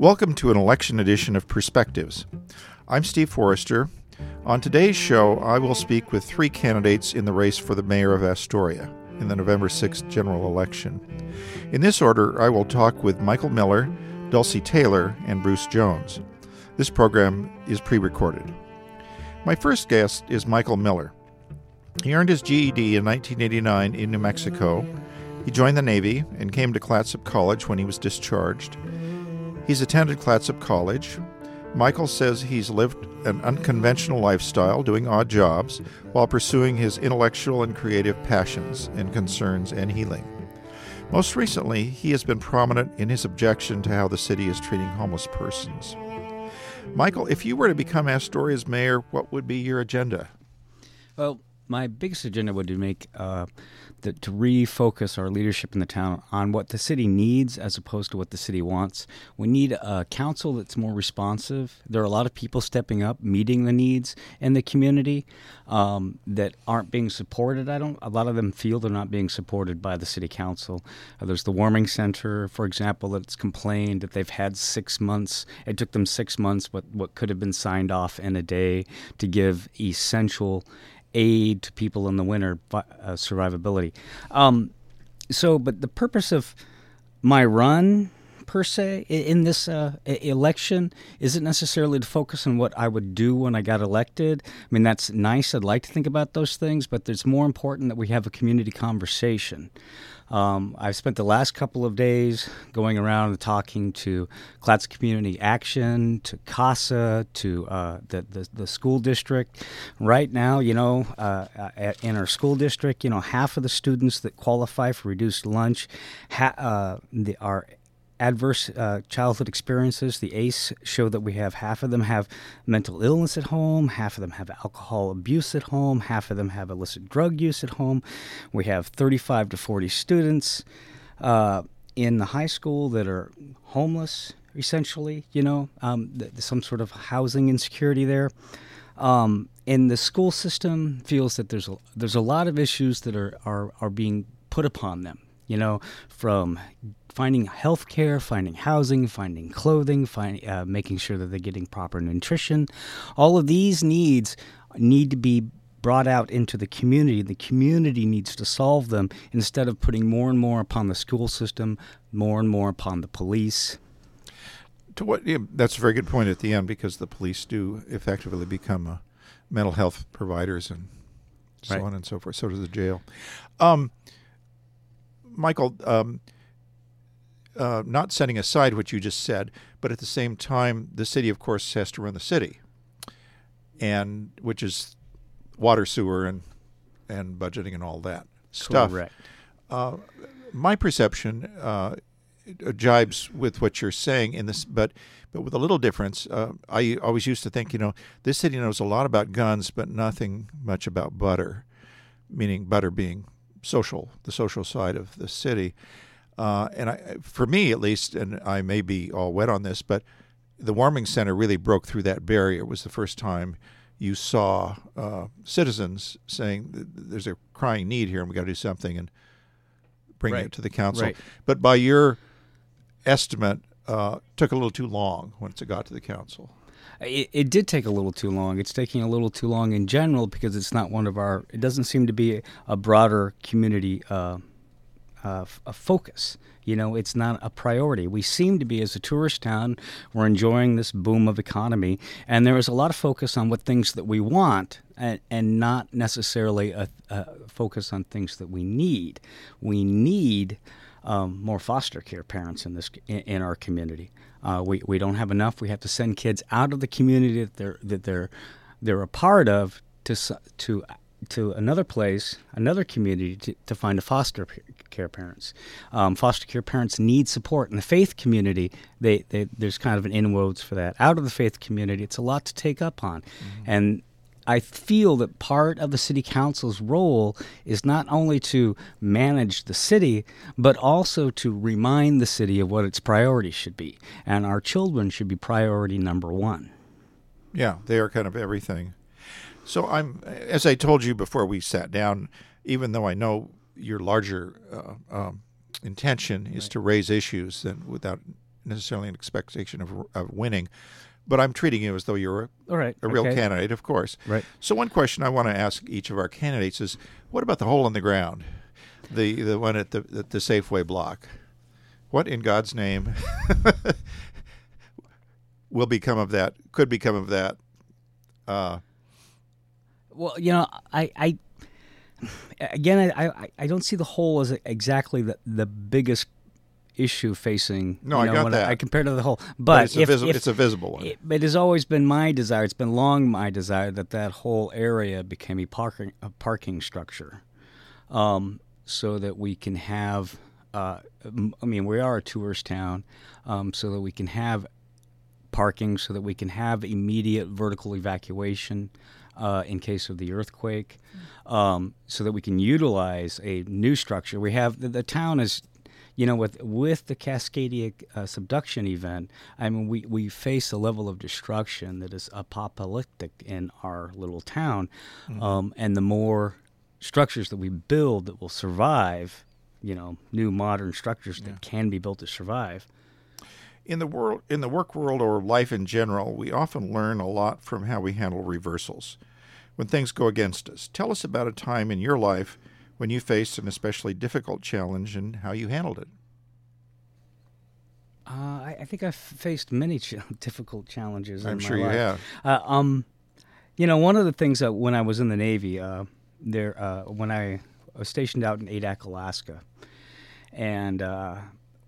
Welcome to an election edition of Perspectives. I'm Steve Forrester. On today's show, I will speak with three candidates in the race for the mayor of Astoria in the November 6th general election. In this order, I will talk with Michael Miller, Dulcye Taylor, and Bruce Jones. This program is pre recorded. My first guest is Michael Miller. He earned his GED in 1989 in New Mexico. He joined the Navy and came to Clatsop College when he was discharged. He's attended Clatsop College. Michael says he's lived an unconventional lifestyle, doing odd jobs, while pursuing his intellectual and creative passions and concerns and healing. Most recently, he has been prominent in his objection to how the city is treating homeless persons. Michael, if you were to become Astoria's mayor, what would be your agenda? Well, my biggest agenda would be to make uh, the, to refocus our leadership in the town on what the city needs as opposed to what the city wants. We need a council that's more responsive. There are a lot of people stepping up, meeting the needs in the community um, that aren't being supported. I don't. A lot of them feel they're not being supported by the city council. Uh, there's the warming center, for example, that's complained that they've had six months. It took them six months, what what could have been signed off in a day to give essential aid to people in the winter uh, survivability. Um, so, but the purpose of my run per se in this uh, election isn't necessarily to focus on what I would do when I got elected. I mean, that's nice. I'd like to think about those things, but it's more important that we have a community conversation. Um, I've spent the last couple of days going around and talking to Clatsop Community Action, to CASA, to uh, the, the, the school district. Right now, you know, uh, in our school district, you know, half of the students that qualify for reduced lunch ha- uh, the, are adverse uh, childhood experiences, the ACE show that we have half of them have mental illness at home, half of them have alcohol abuse at home, half of them have illicit drug use at home. We have 35 to 40 students uh, in the high school that are homeless, essentially, you know, um, th- some sort of housing insecurity there. Um, and the school system feels that there's a, there's a lot of issues that are, are, are being put upon them you know, from finding health care, finding housing, finding clothing, find, uh, making sure that they're getting proper nutrition. All of these needs need to be brought out into the community. The community needs to solve them instead of putting more and more upon the school system, more and more upon the police. To what? Yeah, that's a very good point at the end because the police do effectively become uh, mental health providers and so right. on and so forth. So does the jail. Um, Michael, um, uh, not setting aside what you just said, but at the same time, the city, of course, has to run the city, and which is water, sewer, and and budgeting and all that stuff. Correct. Uh, my perception uh, jibes with what you're saying in this, but but with a little difference. Uh, I always used to think, you know, this city knows a lot about guns, but nothing much about butter, meaning butter being social, the social side of the city. Uh, and I, for me, at least, and I may be all wet on this, but the warming center really broke through that barrier. It was the first time you saw uh, citizens saying there's a crying need here and we got to do something and bring right. it to the council. Right. But by your estimate, uh, took a little too long once it got to the council. It, it, did take a little too long. It's taking a little too long in general because it's not one of our. It doesn't seem to be a broader community uh, uh, a focus. You know, it's not a priority. We seem to be, as a tourist town, we're enjoying this boom of economy, and there is a lot of focus on what things that we want, and, and not necessarily a, a, focus on things that we need. We need um, more foster care parents in this in, in our community. Uh, we we don't have enough. We have to send kids out of the community that they're that they're they're a part of to to to another place, another community to, to find a foster care parents. Um, foster care parents need support in the faith community. They, they, there's kind of an inroads for that. Out of the faith community, it's a lot to take up on, mm-hmm. and I feel that part of the city council's role is not only to manage the city, but also to remind the city of what its priorities should be. And our children should be priority number one. Yeah, they are kind of everything. So I'm, as I told you before we sat down, even though I know your larger uh, um, intention is right. to raise issues and without necessarily an expectation of, of winning, but I'm treating you as though you're a, All right. a real okay. candidate, of course. Right. So one question I want to ask each of our candidates is, what about the hole in the ground, the the one at the at the Safeway block? What in God's name will become of that? Could become of that? Uh, Well, you know, I, I again, I, I, I don't see the whole as exactly the, the biggest issue facing. No, you I know, got when that. I compare to the whole, but, but it's, a if, visi- if- it's a visible one. it, it has always been my desire. It's been long my desire that that whole area became a parking a parking structure, um, so that we can have. Uh, I mean, we are a tourist town, um, so that we can have parking, so that we can have immediate vertical evacuation uh, in case of the earthquake, um, so that we can utilize a new structure. We have the, the town is you know, with with the Cascadia uh, subduction event, I mean, we, we face a level of destruction that is apocalyptic in our little town, um, and the more structures that we build that will survive, you know, new modern structures that can be built to survive. in the world in the work world or life in general we often learn a lot from how we handle reversals when things go against us tell us about a time in your life when you faced an especially difficult challenge and how you handled it Uh, I, I think I've faced many ch- difficult challenges. i'm in my sure you life. have Uh, um, you know, one of the things that when I was in the Navy, uh, there uh, when I was stationed out in Adak, Alaska, and uh,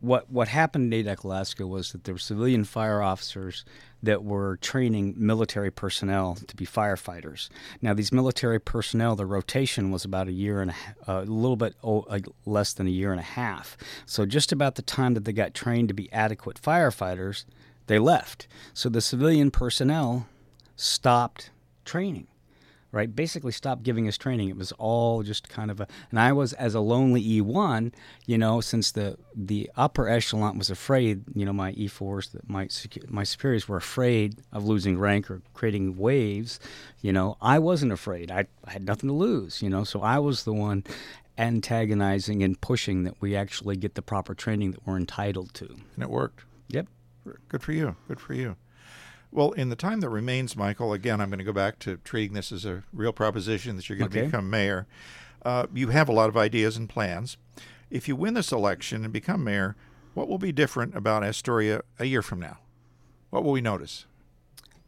what what happened in Adak, Alaska was that there were civilian fire officers that were training military personnel to be firefighters. Now, these military personnel, the rotation was about a year and a, ha- a little bit uh, less than a year and a half. So, just about the time that they got trained to be adequate firefighters, they left. So, the civilian personnel stopped training right? Basically stopped giving us training. It was all just kind of a and i was as a lonely e1 you know since the the upper echelon was afraid you know my e4s that my my superiors were afraid of losing rank or creating waves you know. I wasn't afraid. I, I had nothing to lose you know. So i was the one antagonizing and pushing that we actually get the proper training that we're entitled to. And it worked. Yep. Good for you. Good for you well in the time that remains michael again i'm going to go back to treating this as a real proposition that you're going to become mayor. Uh, you have a lot of ideas and plans. If you win this election and become mayor what will be different about astoria a year from now? What will we notice?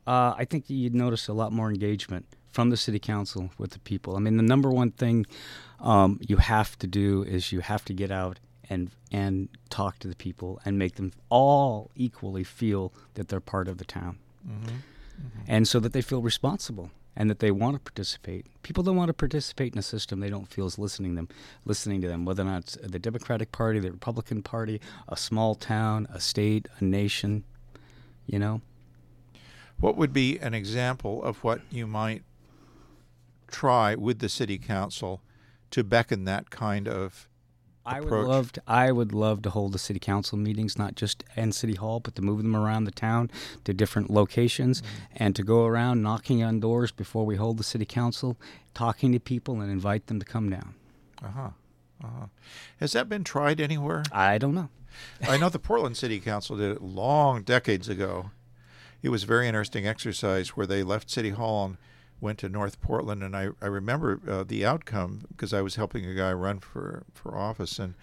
Uh, I think you'd notice a lot more engagement from the city council with the people. I mean, the number one thing um, you have to do is you have to get out and and talk to the people and make them all equally feel that they're part of the town, Mm-hmm. and so that they feel responsible and that they want to participate. People don't want to participate in a system they don't feel is listening them, listening to them. Whether or not it's the Democratic Party, the Republican Party, a small town, a state, a nation, you know. What would be an example of what you might try with the city council to beckon that kind of I would approach? love to, I would love to hold the city council meetings, not just in City Hall, but to move them around the town to different locations Mm-hmm. and to go around knocking on doors before we hold the city council, talking to people and invite them to come down. uh-huh, uh-huh. has that been tried anywhere I don't know. I know the Portland City Council did it long decades ago. It was a very interesting exercise where they left City Hall and went to North Portland, and I, I remember uh, the outcome because I was helping a guy run for, for office, and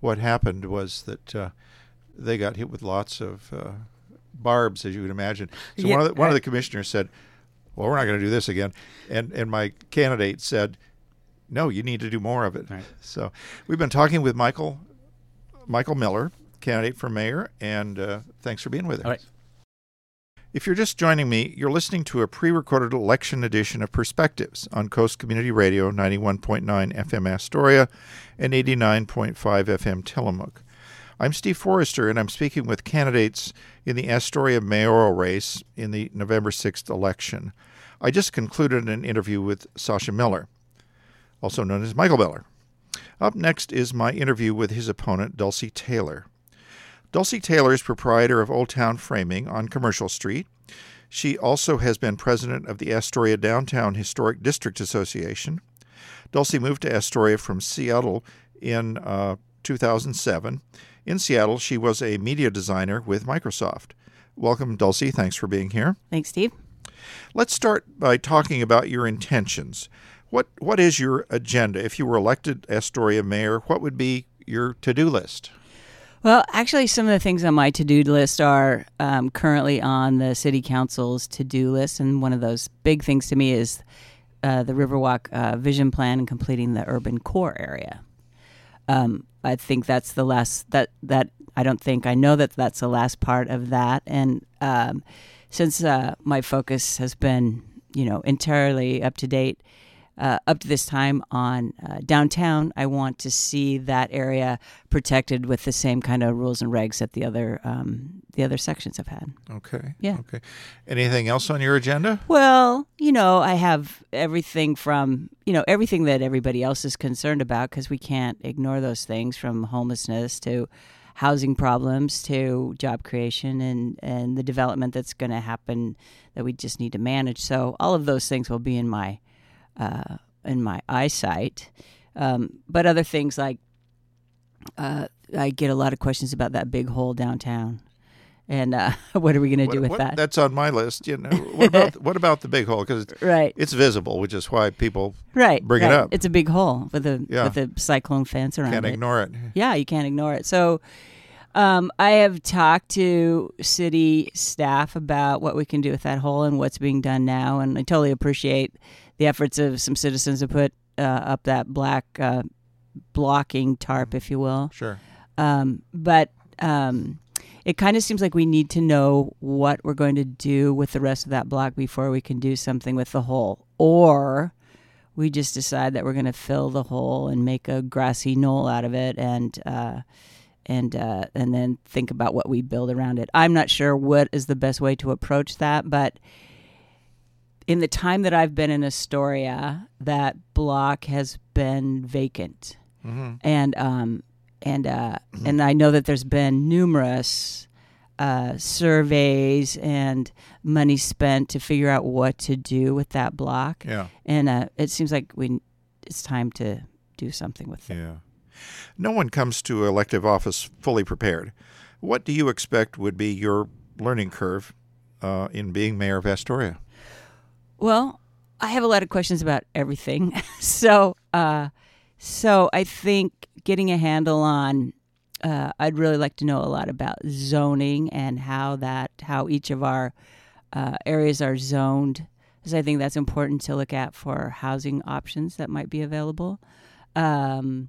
what happened was that uh, they got hit with lots of uh, barbs, as you would imagine. So Yeah, one of the, one of the commissioners said, "Well, we're not going to do this again," and and my candidate said, "No, you need to do more of it." Right. So we've been talking with Michael Michael Miller, candidate for mayor, and uh, thanks for being with us. If you're just joining me, you're listening to a pre recorded election edition of Perspectives on Coast Community Radio 91.9 FM Astoria and 89.5 FM Tillamook. I'm Steve Forrester, and I'm speaking with candidates in the Astoria mayoral race in the November 6th election. I just concluded an interview with Sasha Miller, also known as Michael Miller. Up next is my interview with his opponent, Dulcye Taylor. Dulcye Taylor is proprietor of Old Town Framing on Commercial Street. She also has been president of the Astoria Downtown Historic District Association. Dulcye moved to Astoria from Seattle in uh, 2007. In Seattle, she was a media designer with Microsoft. Welcome, Dulcye. Thanks for being here. Thanks, Steve. Let's start by talking about your intentions. What what is your agenda? If you were elected Astoria mayor, what would be your to-do list? Well, actually, some of the things on my to do list are um, currently on the city council's to do list. And one of those big things to me is uh, the Riverwalk uh, vision plan and completing the urban core area. Um, I think that's the last, that, that, I don't think, I know that that's the last part of that. And um, since uh, my focus has been, you know, entirely up to date uh, up to this time on uh, downtown. I want to see that area protected with the same kind of rules and regs that the other um, the other sections have had. Okay. Yeah. Okay. Anything else on your agenda? Well, you know, I have everything from you know everything that everybody else is concerned about because we can't ignore those things from homelessness to housing problems to job creation and and the development that's going to happen that we just need to manage. So all of those things will be in my uh, in my eyesight. Um, but other things like uh, I get a lot of questions about that big hole downtown, and uh, what are we going to do with what, that? That's on my list. You know, what about what about the big hole? Because right, it's visible, which is why people right, bring it up. It's a big hole with a Yeah. with a cyclone fence around it. You can't it. ignore it. Yeah, you can't ignore it. So. Um, I have talked to city staff about what we can do with that hole and what's being done now, and I totally appreciate the efforts of some citizens to put uh, up that black uh, blocking tarp, if you will. Sure. Um, but um, it kind of seems like we need to know what we're going to do with the rest of that block before we can do something with the hole, or we just decide that we're going to fill the hole and make a grassy knoll out of it, and uh, and uh, and then think about what we build around it. I'm not sure what is the best way to approach that, but in the time that I've been in Astoria, that block has been vacant, hmm and um, and uh, and I know that there's been numerous uh, surveys and money spent to figure out what to do with that block, Yeah. and uh, it seems like we it's time to do something with it. Yeah. No one comes to elective office fully prepared. What do you expect would be your learning curve uh, in being mayor of Astoria? Well, I have a lot of questions about everything. so, uh, so I think getting a handle on, uh, I'd really like to know a lot about zoning and how that, how each of our uh, areas are zoned, because I think that's important to look at for housing options that might be available. Um,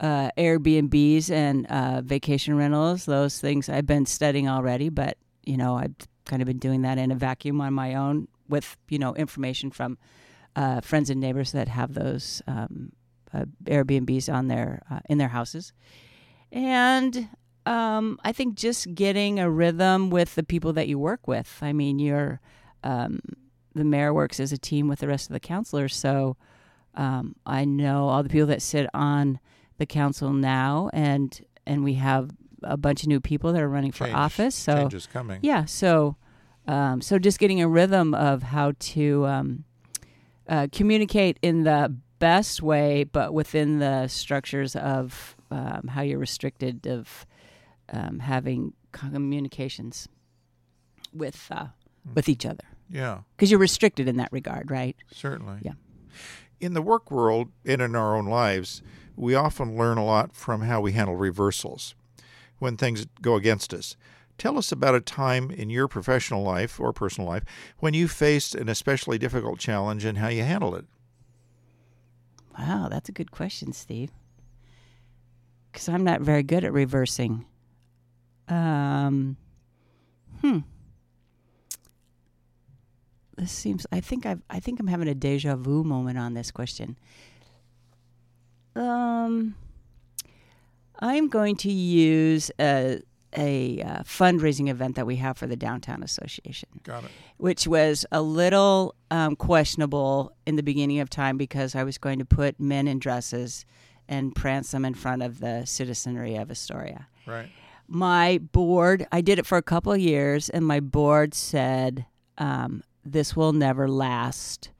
uh, Airbnbs and uh, vacation rentals, those things I've been studying already, but you know I've kind of been doing that in a vacuum on my own with you know information from uh, friends and neighbors that have those um, uh, Airbnbs on their uh, in their houses, and um, I think just getting a rhythm with the people that you work with. I mean, you're um, the mayor works as a team with the rest of the councilors, so um, I know all the people that sit on the council now, and and we have a bunch of new people that are running for Change- office. So Change is coming. yeah, so um, so just getting a rhythm of how to um, uh, communicate in the best way, but within the structures of um, how you're restricted of um, having communications with uh, with each other Yeah, because you're restricted in that regard, right? certainly. Yeah. In the work world and in our own lives, we often learn a lot from how we handle reversals when things go against us. Tell us about a time in your professional life or personal life when you faced an especially difficult challenge and how you handled it. Wow, that's a good question, Steve. Because I'm not very good at reversing. Um, hmm. This seems. I think I've. I think I'm having a deja vu moment on this question. Um, I'm going to use a a uh, fundraising event that we have for the downtown association Got it. which was a little um, questionable in the beginning of time because I was going to put men in dresses and prance them in front of the citizenry of Astoria. Right. My board, I did it for a couple of years, and my board said, um, This will never last.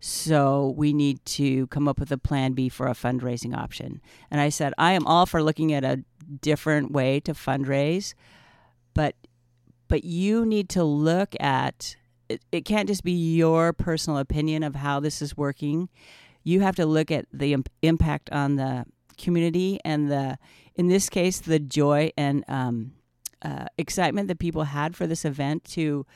So we need to come up with a plan B for a fundraising option. And I said, I am all for looking at a different way to fundraise, but but you need to look at it, it can't just be your personal opinion of how this is working. You have to look at the imp- impact on the community and the in this case the joy and um, uh, excitement that people had for this event to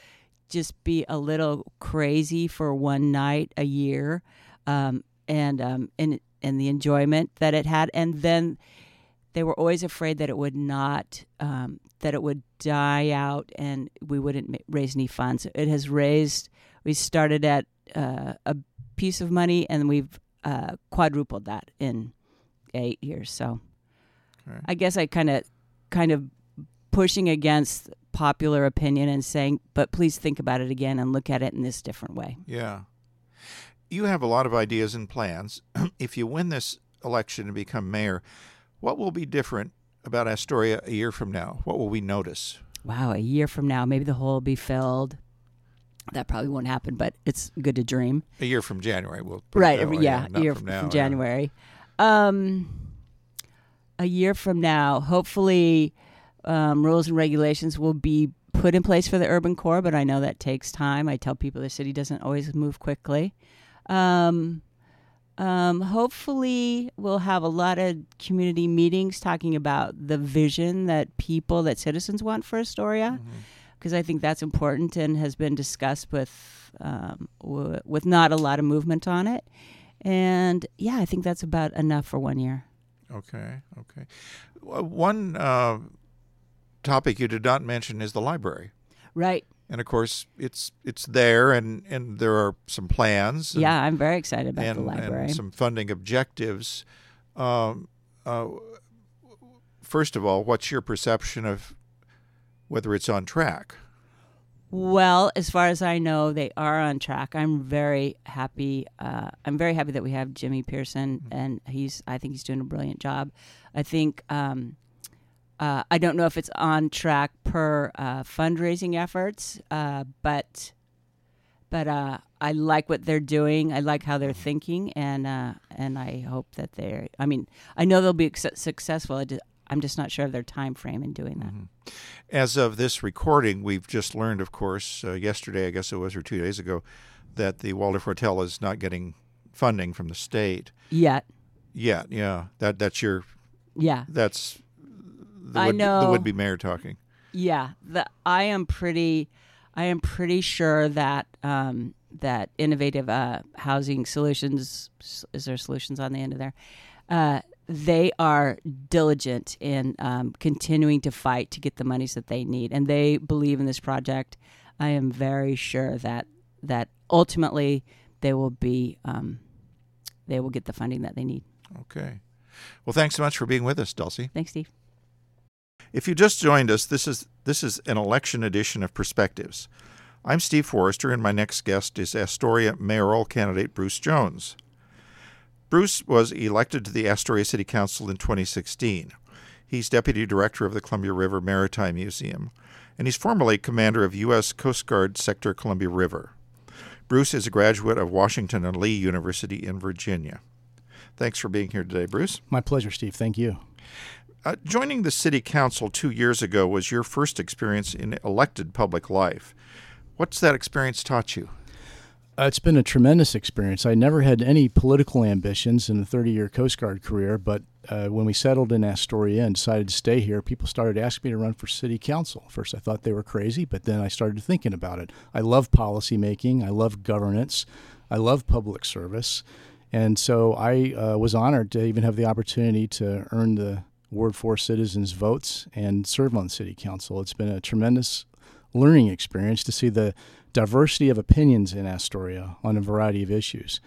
just be a little crazy for one night a year, um, and um, and and the enjoyment that it had, and then they were always afraid that it would not um, that it would die out and we wouldn't raise any funds. It has raised. We started at uh, a piece of money and we've uh, quadrupled that in eight years. So okay. I guess I kind of kind of pushing against popular opinion and saying, but please think about it again and look at it in this different way. Yeah. You have a lot of ideas and plans. if you win this election and become mayor, what will be different about Astoria a year from now? What will we notice? Wow, a year from now, maybe the hole will be filled. That probably won't happen, but it's good to dream. A year from January, we'll right. yeah, a year from, now, from January. Yeah. Um, a year from now, hopefully, um, rules and regulations will be put in place for the urban core, but I know that takes time. I tell people the city doesn't always move quickly. Um, um, hopefully, we'll have a lot of community meetings talking about the vision that people, that citizens want for Astoria, because mm-hmm. I think that's important and has been discussed with um, w- with not a lot of movement on it. And yeah, I think that's about enough for one year. Okay, okay. One uh, topic you did not mention is the library. Right. And of course, it's it's there, and, and there are some plans. And, yeah, I'm very excited about and, the library. And some funding objectives. Um, uh, first of all, what's your perception of whether it's on track? Well, as far as I know, they are on track. I'm very happy. Uh, I'm very happy that we have Jimmy Pearson, mm-hmm. and he's. I think he's doing a brilliant job. I think um, uh, I don't know if it's on track per uh, fundraising efforts, uh, but but uh, I like what they're doing. I like how they're thinking, and uh, and I hope that they're. I mean, I know they'll be successful. I am just not sure of their time frame in doing that. Mm-hmm. As of this recording, we've just learned, of course, uh, yesterday, I guess it was, or two days ago, that the Waldorf Hotel is not getting funding from the state yet. Yet, yeah. That that's your. Yeah. That's the I would, know the would-be mayor talking. Yeah, the I am pretty, I am pretty sure that um, that innovative uh, housing solutions is there solutions on the end of there. Uh, they are diligent in um, continuing to fight to get the monies that they need, and they believe in this project. I am very sure that that ultimately they will be um, they will get the funding that they need. Okay. Well, thanks so much for being with us, Dulcye. Thanks, Steve. If you just joined us, this is this is an election edition of Perspectives. I'm Steve Forrester, and my next guest is Astoria mayoral candidate Bruce Jones. Bruce was elected to the Astoria City Council in 2016. He's deputy director of the Columbia River Maritime Museum, and he's formerly commander of U.S. Coast Guard Sector Columbia River. Bruce is a graduate of Washington and Lee University in Virginia. Thanks for being here today, Bruce. My pleasure, Steve. Thank you. Uh, joining the city council two years ago was your first experience in elected public life. What's that experience taught you? Uh, it's been a tremendous experience. I never had any political ambitions in a 30 year Coast Guard career, but uh, when we settled in Astoria and decided to stay here, people started asking me to run for city council. First, I thought they were crazy, but then I started thinking about it. I love policy making, I love governance, I love public service. And so I uh, was honored to even have the opportunity to earn the Ward 4 citizens' votes and serve on city council. It's been a tremendous learning experience to see the diversity of opinions in Astoria on a variety of issues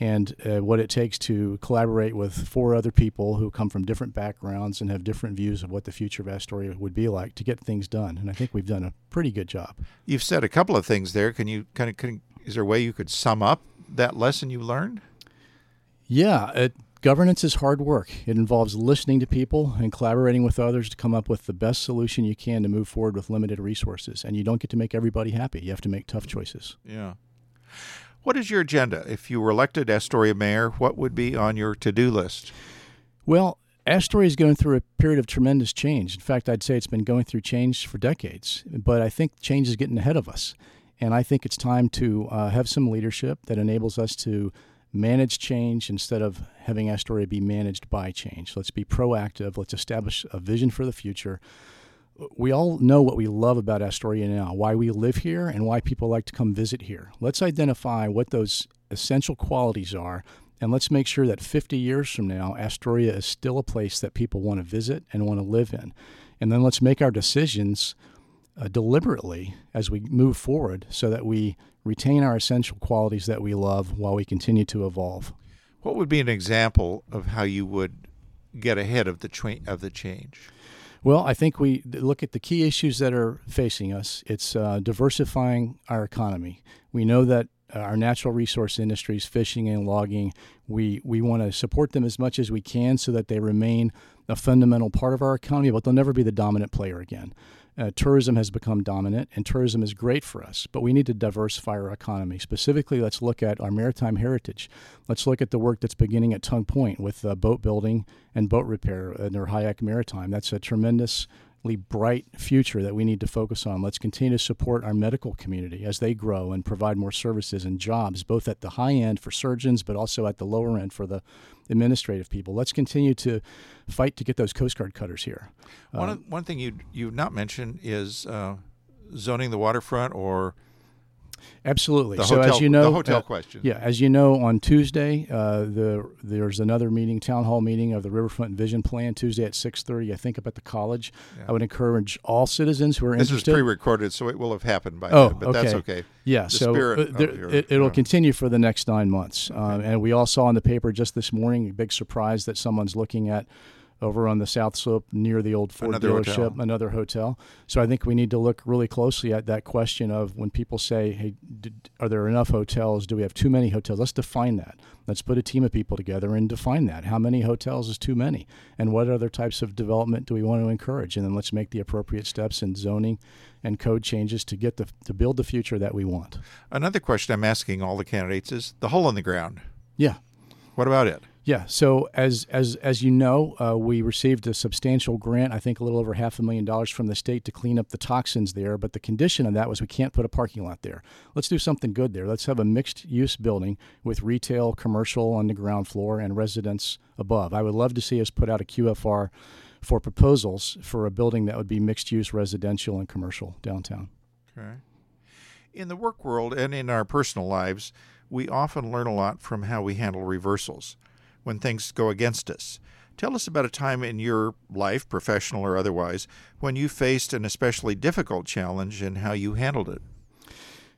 and uh, what it takes to collaborate with four other people who come from different backgrounds and have different views of what the future of Astoria would be like to get things done. And I think we've done a pretty good job. You've said a couple of things there. Can you kind of, can, is there a way you could sum up that lesson you learned? Yeah, it, Governance is hard work. It involves listening to people and collaborating with others to come up with the best solution you can to move forward with limited resources. And you don't get to make everybody happy. You have to make tough choices. Yeah. What is your agenda? If you were elected Astoria mayor, what would be on your to do list? Well, Astoria is going through a period of tremendous change. In fact, I'd say it's been going through change for decades, but I think change is getting ahead of us. And I think it's time to uh, have some leadership that enables us to manage change instead of having Astoria be managed by change. Let's be proactive. Let's establish a vision for the future. We all know what we love about Astoria now, why we live here, and why people like to come visit here. Let's identify what those essential qualities are and let's make sure that 50 years from now, Astoria is still a place that people want to visit and want to live in. And then let's make our decisions uh, deliberately as we move forward so that we retain our essential qualities that we love while we continue to evolve. What would be an example of how you would get ahead of the tra- of the change? Well, I think we look at the key issues that are facing us. It's uh, diversifying our economy. We know that our natural resource industries, fishing and logging, we, we want to support them as much as we can so that they remain a fundamental part of our economy, but they'll never be the dominant player again. Uh, tourism has become dominant, and tourism is great for us, but we need to diversify our economy. Specifically, let's look at our maritime heritage. Let's look at the work that's beginning at Tongue Point with uh, boat building and boat repair near Hyak Maritime. That's a tremendous bright future that we need to focus on. Let's continue to support our medical community as they grow and provide more services and jobs, both at the high end for surgeons, but also at the lower end for the administrative people. Let's continue to fight to get those Coast Guard cutters here. One, uh, one thing you you not mentioned is uh, zoning the waterfront or Absolutely. The so hotel, as you know, the hotel uh, question. Yeah, as you know, on Tuesday, uh, the there's another meeting, town hall meeting of the Riverfront Vision Plan. Tuesday at six thirty, I think, up at the college. Yeah. I would encourage all citizens who are this interested. This is pre-recorded, so it will have happened by oh, then, but okay. that's okay. Yeah, the so uh, there, your, it, will uh, continue for the next nine months. Okay. Um, and we all saw in the paper just this morning a big surprise that someone's looking at over on the south slope near the old Ford another dealership, hotel. another hotel. So I think we need to look really closely at that question of when people say, "Hey, did, are there enough hotels? Do we have too many hotels?" Let's define that. Let's put a team of people together and define that. How many hotels is too many, and what other types of development do we want to encourage? And then let's make the appropriate steps in zoning and code changes to get the to build the future that we want. Another question I'm asking all the candidates is the hole in the ground. Yeah. What about it? Yeah. So as as as you know, uh, we received a substantial grant. I think a little over half a million dollars from the state to clean up the toxins there. But the condition of that was we can't put a parking lot there. Let's do something good there. Let's have a mixed use building with retail, commercial on the ground floor, and residents above. I would love to see us put out a QFR for proposals for a building that would be mixed use residential and commercial downtown. Okay. In the work world and in our personal lives, we often learn a lot from how we handle reversals when things go against us. Tell us about a time in your life, professional or otherwise, when you faced an especially difficult challenge and how you handled it.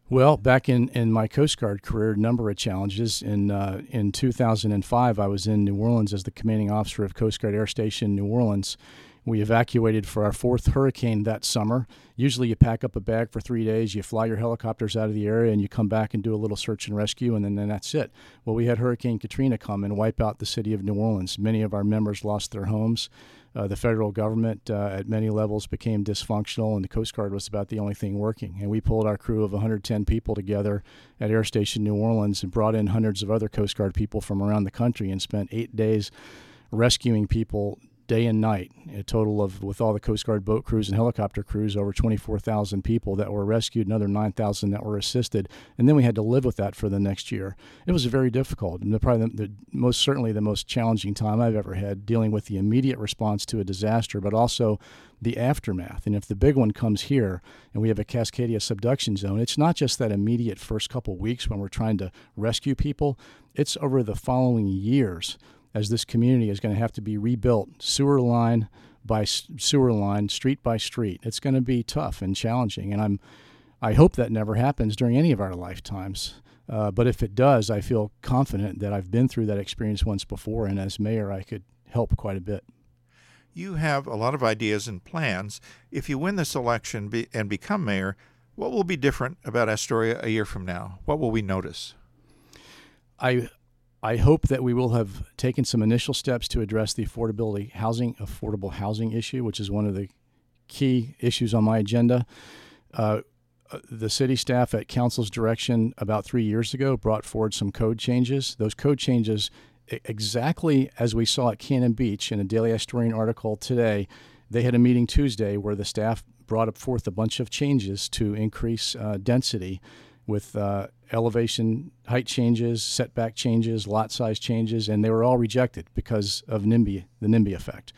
Well, back in, in my Coast Guard career, a number of challenges. In uh, in 2005, I was in New Orleans as the commanding officer of Coast Guard Air Station New Orleans, we evacuated for our fourth hurricane that summer. Usually, you pack up a bag for three days, you fly your helicopters out of the area, and you come back and do a little search and rescue, and then, then that's it. Well, we had Hurricane Katrina come and wipe out the city of New Orleans. Many of our members lost their homes. Uh, the federal government uh, at many levels became dysfunctional, and the Coast Guard was about the only thing working. And we pulled our crew of 110 people together at Air Station New Orleans and brought in hundreds of other Coast Guard people from around the country and spent eight days rescuing people day and night. A total of, with all the Coast Guard boat crews and helicopter crews, over 24,000 people that were rescued, another 9,000 that were assisted. And then we had to live with that for the next year. It was very difficult, and probably the, the, most certainly the most challenging time I've ever had dealing with the immediate response to a disaster, but also the aftermath. And if the big one comes here and we have a Cascadia subduction zone, it's not just that immediate first couple weeks when we're trying to rescue people, it's over the following years as this community is going to have to be rebuilt sewer line by sewer line, street by street. It's going to be tough and challenging, and I'm I hope that never happens during any of our lifetimes. Uh, but if it does, I feel confident that I've been through that experience once before, and as mayor, I could help quite a bit. You have a lot of ideas and plans. If you win this election be, and become mayor, what will be different about Astoria a year from now? What will we notice? I I hope that we will have taken some initial steps to address the affordability housing, affordable housing issue, which is one of the key issues on my agenda. Uh, uh, the city staff at council's direction about three years ago brought forward some code changes. Those code changes, exactly as we saw at Cannon Beach in a Daily Astorian article today, they had a meeting Tuesday where the staff brought forth a bunch of changes to increase uh, density with uh, elevation height changes, setback changes, lot size changes, and they were all rejected because of NIMBY, the NIMBY effect.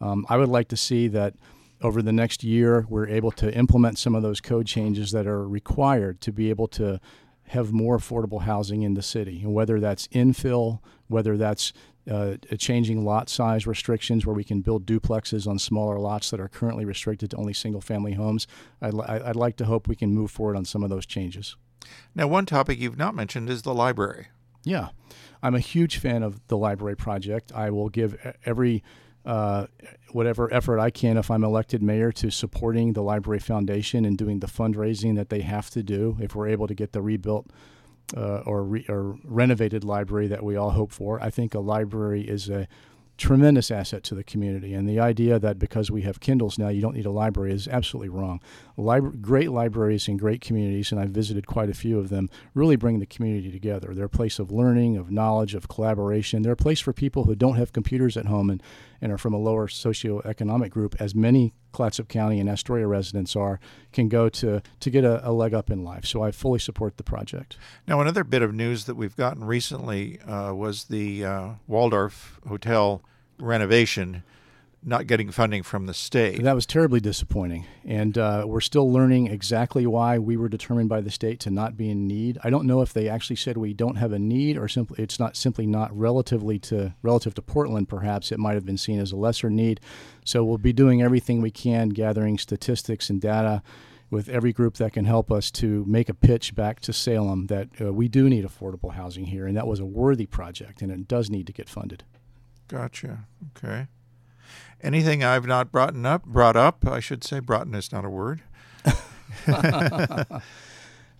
Um, I would like to see that over the next year we're able to implement some of those code changes that are required to be able to have more affordable housing in the city, and whether that's infill, whether that's uh, changing lot size restrictions where we can build duplexes on smaller lots that are currently restricted to only single family homes. I'd, I'd like to hope we can move forward on some of those changes. Now, one topic you've not mentioned is the library. Yeah, I'm a huge fan of the library project. I will give every uh, whatever effort I can if I'm elected mayor to supporting the Library Foundation and doing the fundraising that they have to do if we're able to get the rebuilt uh, or, re- or renovated library that we all hope for. I think a library is a tremendous asset to the community. And the idea that because we have Kindles now, you don't need a library is absolutely wrong. Libra- great libraries in great communities, and I've visited quite a few of them, really bring the community together. They're a place of learning, of knowledge, of collaboration. They're a place for people who don't have computers at home and, and are from a lower socioeconomic group, as many Clatsop County and Astoria residents are, can go to, to get a, a, leg up in life. So I fully support the project. Now, another bit of news that we've gotten recently uh, was the uh, Waldorf Hotel renovation not getting funding from the state. That was terribly disappointing. And uh, we're still learning exactly why we were determined by the state to not be in need. I don't know if they actually said we don't have a need or simply it's not simply not relatively to relative to Portland perhaps it might have been seen as a lesser need. So we'll be doing everything we can gathering statistics and data with every group that can help us to make a pitch back to Salem that uh, we do need affordable housing here and that was a worthy project and it does need to get funded. Gotcha. Okay. Anything I've not brought up, brought up, I should say, brought is not a word.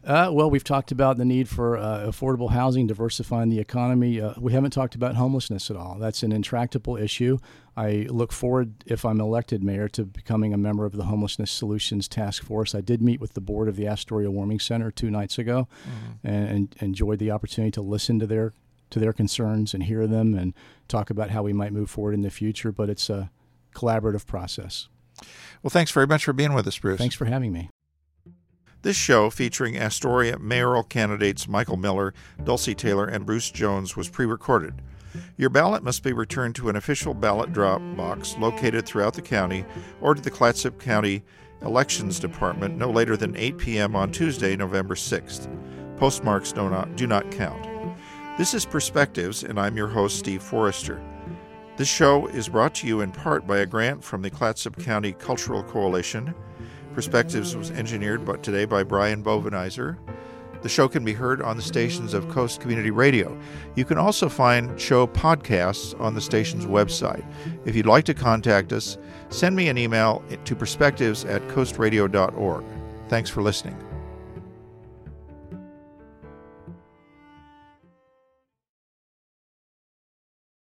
Uh, well, we've talked about the need for uh, affordable housing, diversifying the economy. Uh, we haven't talked about homelessness at all. That's an intractable issue. I look forward, if I'm elected mayor, to becoming a member of the Homelessness Solutions Task Force. I did meet with the board of the Astoria Warming Center two nights ago mm-hmm. and, and enjoyed the opportunity to listen to their to their concerns and hear them and talk about how we might move forward in the future. But it's a collaborative process. Well, thanks very much for being with us, Bruce. Thanks for having me. This show, featuring Astoria mayoral candidates Michael Miller, Dulcye Taylor, and Bruce Jones, was pre recorded. Your ballot must be returned to an official ballot drop box located throughout the county or to the Clatsop County Elections Department no later than 8 p.m. on Tuesday, November 6th. Postmarks do not, do not count. This is Perspectives, and I'm your host, Steve Forrester. This show is brought to you in part by a grant from the Clatsop County Cultural Coalition. Perspectives was engineered but today by Brian Bovenizer. The show can be heard on the stations of Coast Community Radio. You can also find show podcasts on the station's website. If you'd like to contact us, send me an email to perspectives at coastradio.org. Thanks for listening.